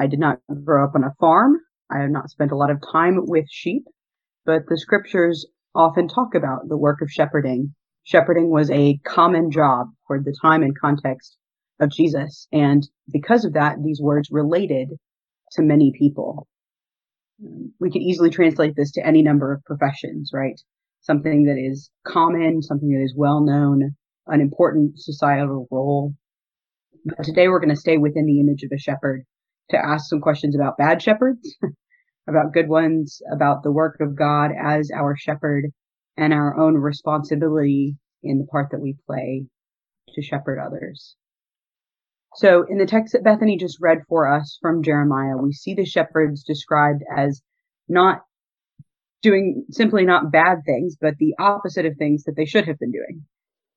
I did not grow up on a farm. I have not spent a lot of time with sheep, but the scriptures often talk about the work of shepherding. Shepherding was a common job for the time and context of Jesus. And because of that, these words related to many people. We could easily translate this to any number of professions, right? Something that is common, something that is well known, an important societal role. But today we're going to stay within the image of a shepherd to ask some questions about bad shepherds, about good ones, about the work of God as our shepherd and our own responsibility in the part that we play to shepherd others. So in the text that Bethany just read for us from Jeremiah, we see the shepherds described as not doing simply not bad things, but the opposite of things that they should have been doing.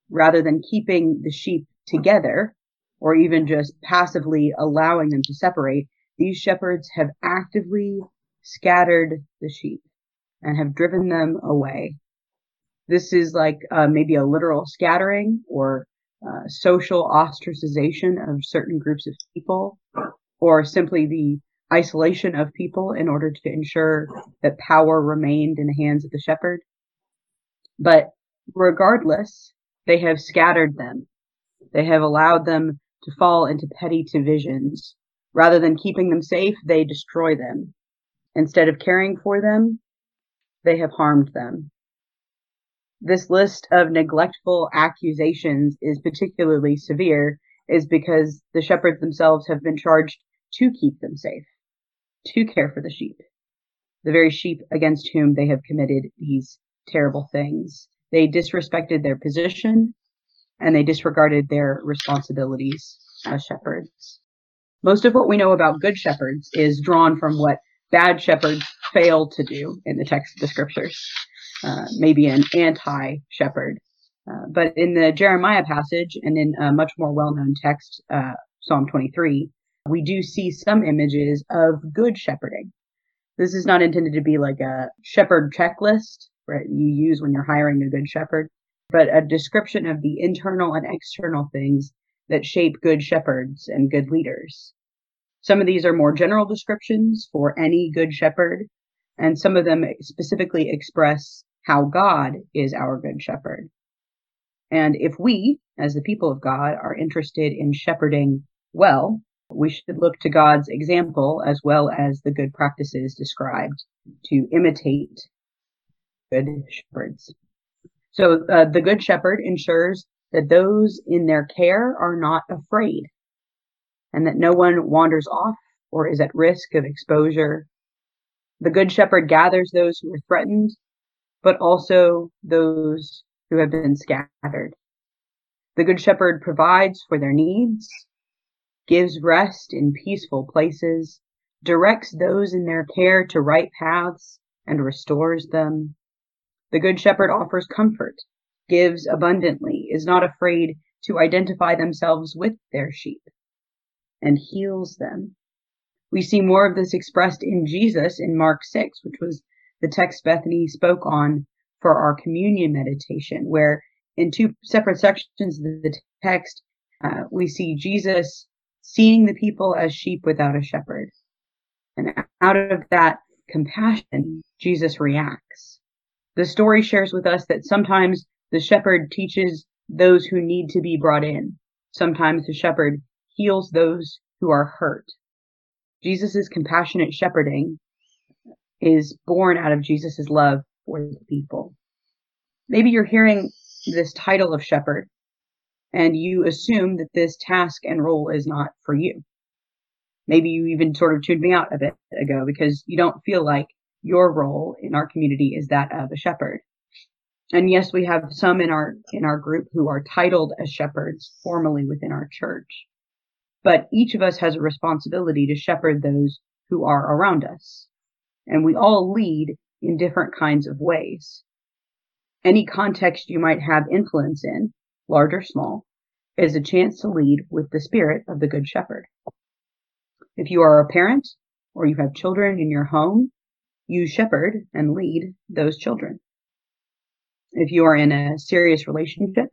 Rather than keeping the sheep together or even just passively allowing them to separate, these shepherds have actively scattered the sheep and have driven them away. This is like uh, maybe a literal scattering or uh, social ostracization of certain groups of people, or simply the isolation of people in order to ensure that power remained in the hands of the shepherd. But regardless, they have scattered them. They have allowed them to fall into petty divisions. Rather than keeping them safe, they destroy them. Instead of caring for them, they have harmed them. This list of neglectful accusations is particularly severe is because the shepherds themselves have been charged to keep them safe, to care for the sheep, the very sheep against whom they have committed these terrible things. They disrespected their position and they disregarded their responsibilities as shepherds. Most of what we know about good shepherds is drawn from what bad shepherds fail to do in the text of the scriptures. Uh, maybe an anti shepherd. Uh, but in the Jeremiah passage and in a much more well known text, uh, Psalm 23, we do see some images of good shepherding. This is not intended to be like a shepherd checklist, right? You use when you're hiring a good shepherd, but a description of the internal and external things that shape good shepherds and good leaders. Some of these are more general descriptions for any good shepherd, and some of them specifically express how God is our good shepherd. And if we, as the people of God, are interested in shepherding well, we should look to God's example as well as the good practices described to imitate good shepherds. So uh, the good shepherd ensures that those in their care are not afraid and that no one wanders off or is at risk of exposure. The good shepherd gathers those who are threatened, but also those who have been scattered. The good shepherd provides for their needs, gives rest in peaceful places, directs those in their care to right paths, and restores them. The good shepherd offers comfort gives abundantly, is not afraid to identify themselves with their sheep, and heals them. We see more of this expressed in Jesus in Mark 6, which was the text Bethany spoke on for our communion meditation, where in two separate sections of the text, uh, we see Jesus seeing the people as sheep without a shepherd. And out of that compassion, Jesus reacts. The story shares with us that sometimes the shepherd teaches those who need to be brought in. Sometimes the shepherd heals those who are hurt. Jesus' compassionate shepherding is born out of Jesus' love for the people. Maybe you're hearing this title of shepherd and you assume that this task and role is not for you. Maybe you even sort of tuned me out a bit ago because you don't feel like your role in our community is that of a shepherd. And yes, we have some in our, in our group who are titled as shepherds formally within our church. But each of us has a responsibility to shepherd those who are around us. And we all lead in different kinds of ways. Any context you might have influence in, large or small, is a chance to lead with the spirit of the Good Shepherd. If you are a parent or you have children in your home, you shepherd and lead those children. If you are in a serious relationship,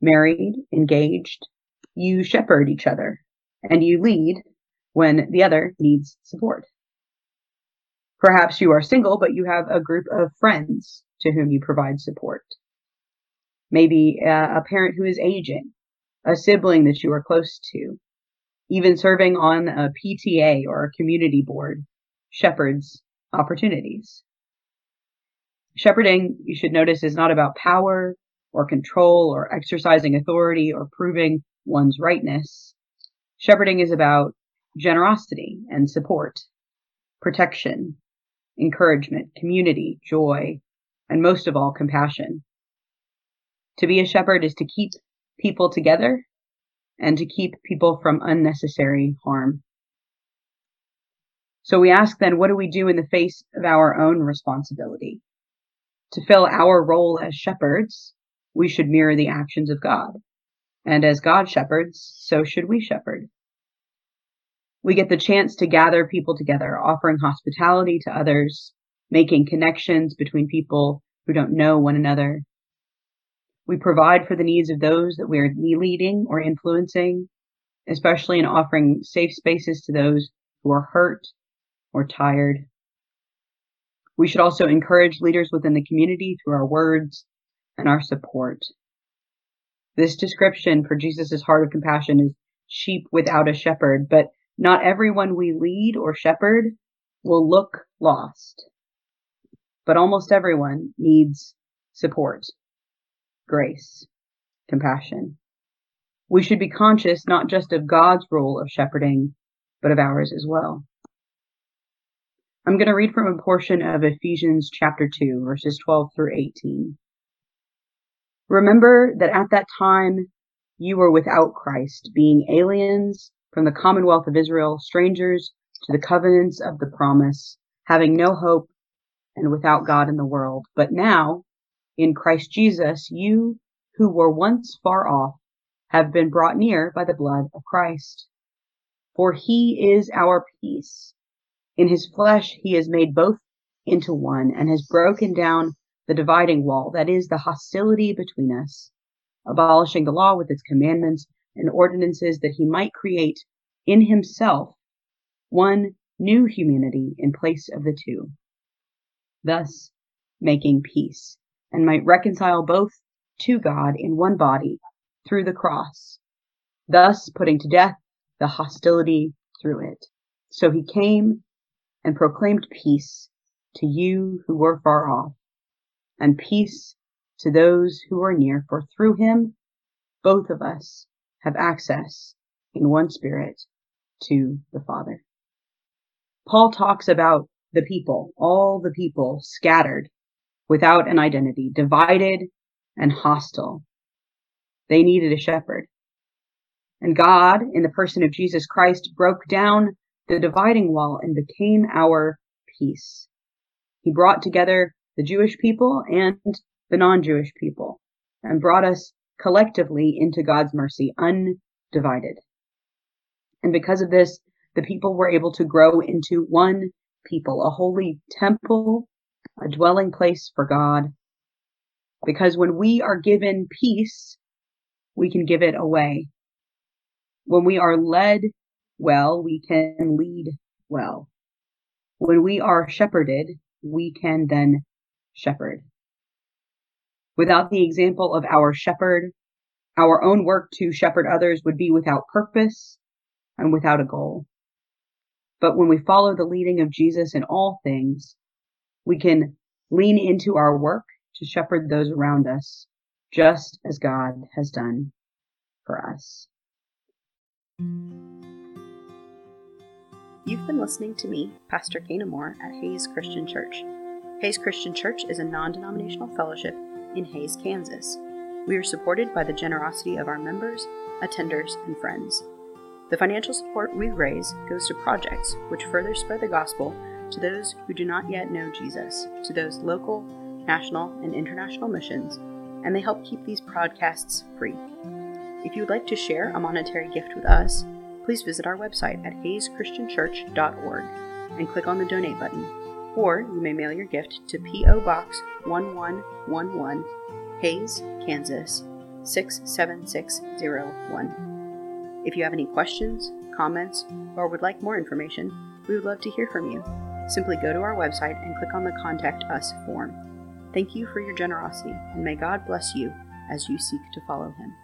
married, engaged, you shepherd each other and you lead when the other needs support. Perhaps you are single, but you have a group of friends to whom you provide support. Maybe uh, a parent who is aging, a sibling that you are close to, even serving on a PTA or a community board shepherds opportunities. Shepherding, you should notice, is not about power or control or exercising authority or proving one's rightness. Shepherding is about generosity and support, protection, encouragement, community, joy, and most of all, compassion. To be a shepherd is to keep people together and to keep people from unnecessary harm. So we ask then, what do we do in the face of our own responsibility? To fill our role as shepherds, we should mirror the actions of God. And as God shepherds, so should we shepherd. We get the chance to gather people together, offering hospitality to others, making connections between people who don't know one another. We provide for the needs of those that we are leading or influencing, especially in offering safe spaces to those who are hurt or tired. We should also encourage leaders within the community through our words and our support. This description for Jesus' heart of compassion is sheep without a shepherd, but not everyone we lead or shepherd will look lost. But almost everyone needs support, grace, compassion. We should be conscious not just of God's role of shepherding, but of ours as well. I'm going to read from a portion of Ephesians chapter 2, verses 12 through 18. Remember that at that time you were without Christ, being aliens from the commonwealth of Israel, strangers to the covenants of the promise, having no hope and without God in the world. But now, in Christ Jesus, you who were once far off have been brought near by the blood of Christ. For he is our peace in his flesh, he has made both into one and has broken down the dividing wall, that is, the hostility between us, abolishing the law with its commandments and ordinances that he might create in himself one new humanity in place of the two, thus making peace, and might reconcile both to God in one body through the cross, thus putting to death the hostility through it. So he came and proclaimed peace to you who were far off, and peace to those who are near, for through him both of us have access in one spirit to the Father. Paul talks about the people, all the people scattered without an identity, divided and hostile. They needed a shepherd. And God, in the person of Jesus Christ, broke down the dividing wall and became our peace. He brought together the Jewish people and the non-Jewish people and brought us collectively into God's mercy, undivided. And because of this, the people were able to grow into one people, a holy temple, a dwelling place for God. Because when we are given peace, we can give it away. When we are led well, we can lead well. When we are shepherded, we can then shepherd. Without the example of our shepherd, our own work to shepherd others would be without purpose and without a goal. But when we follow the leading of Jesus in all things, we can lean into our work to shepherd those around us, just as God has done for us. You've been listening to me, Pastor Kana Moore, at Hays Christian Church. Hays Christian Church is a non denominational fellowship in Hays, Kansas. We are supported by the generosity of our members, attenders, and friends. The financial support we raise goes to projects which further spread the gospel to those who do not yet know Jesus, to those local, national, and international missions, and they help keep these podcasts free. If you would like to share a monetary gift with us, please visit our website at hayschristianchurch.org and click on the donate button. Or you may mail your gift to P.O. Box 1111, Hays, Kansas 67601. If you have any questions, comments, or would like more information, we would love to hear from you. Simply go to our website and click on the Contact Us form. Thank you for your generosity, and may God bless you as you seek to follow Him.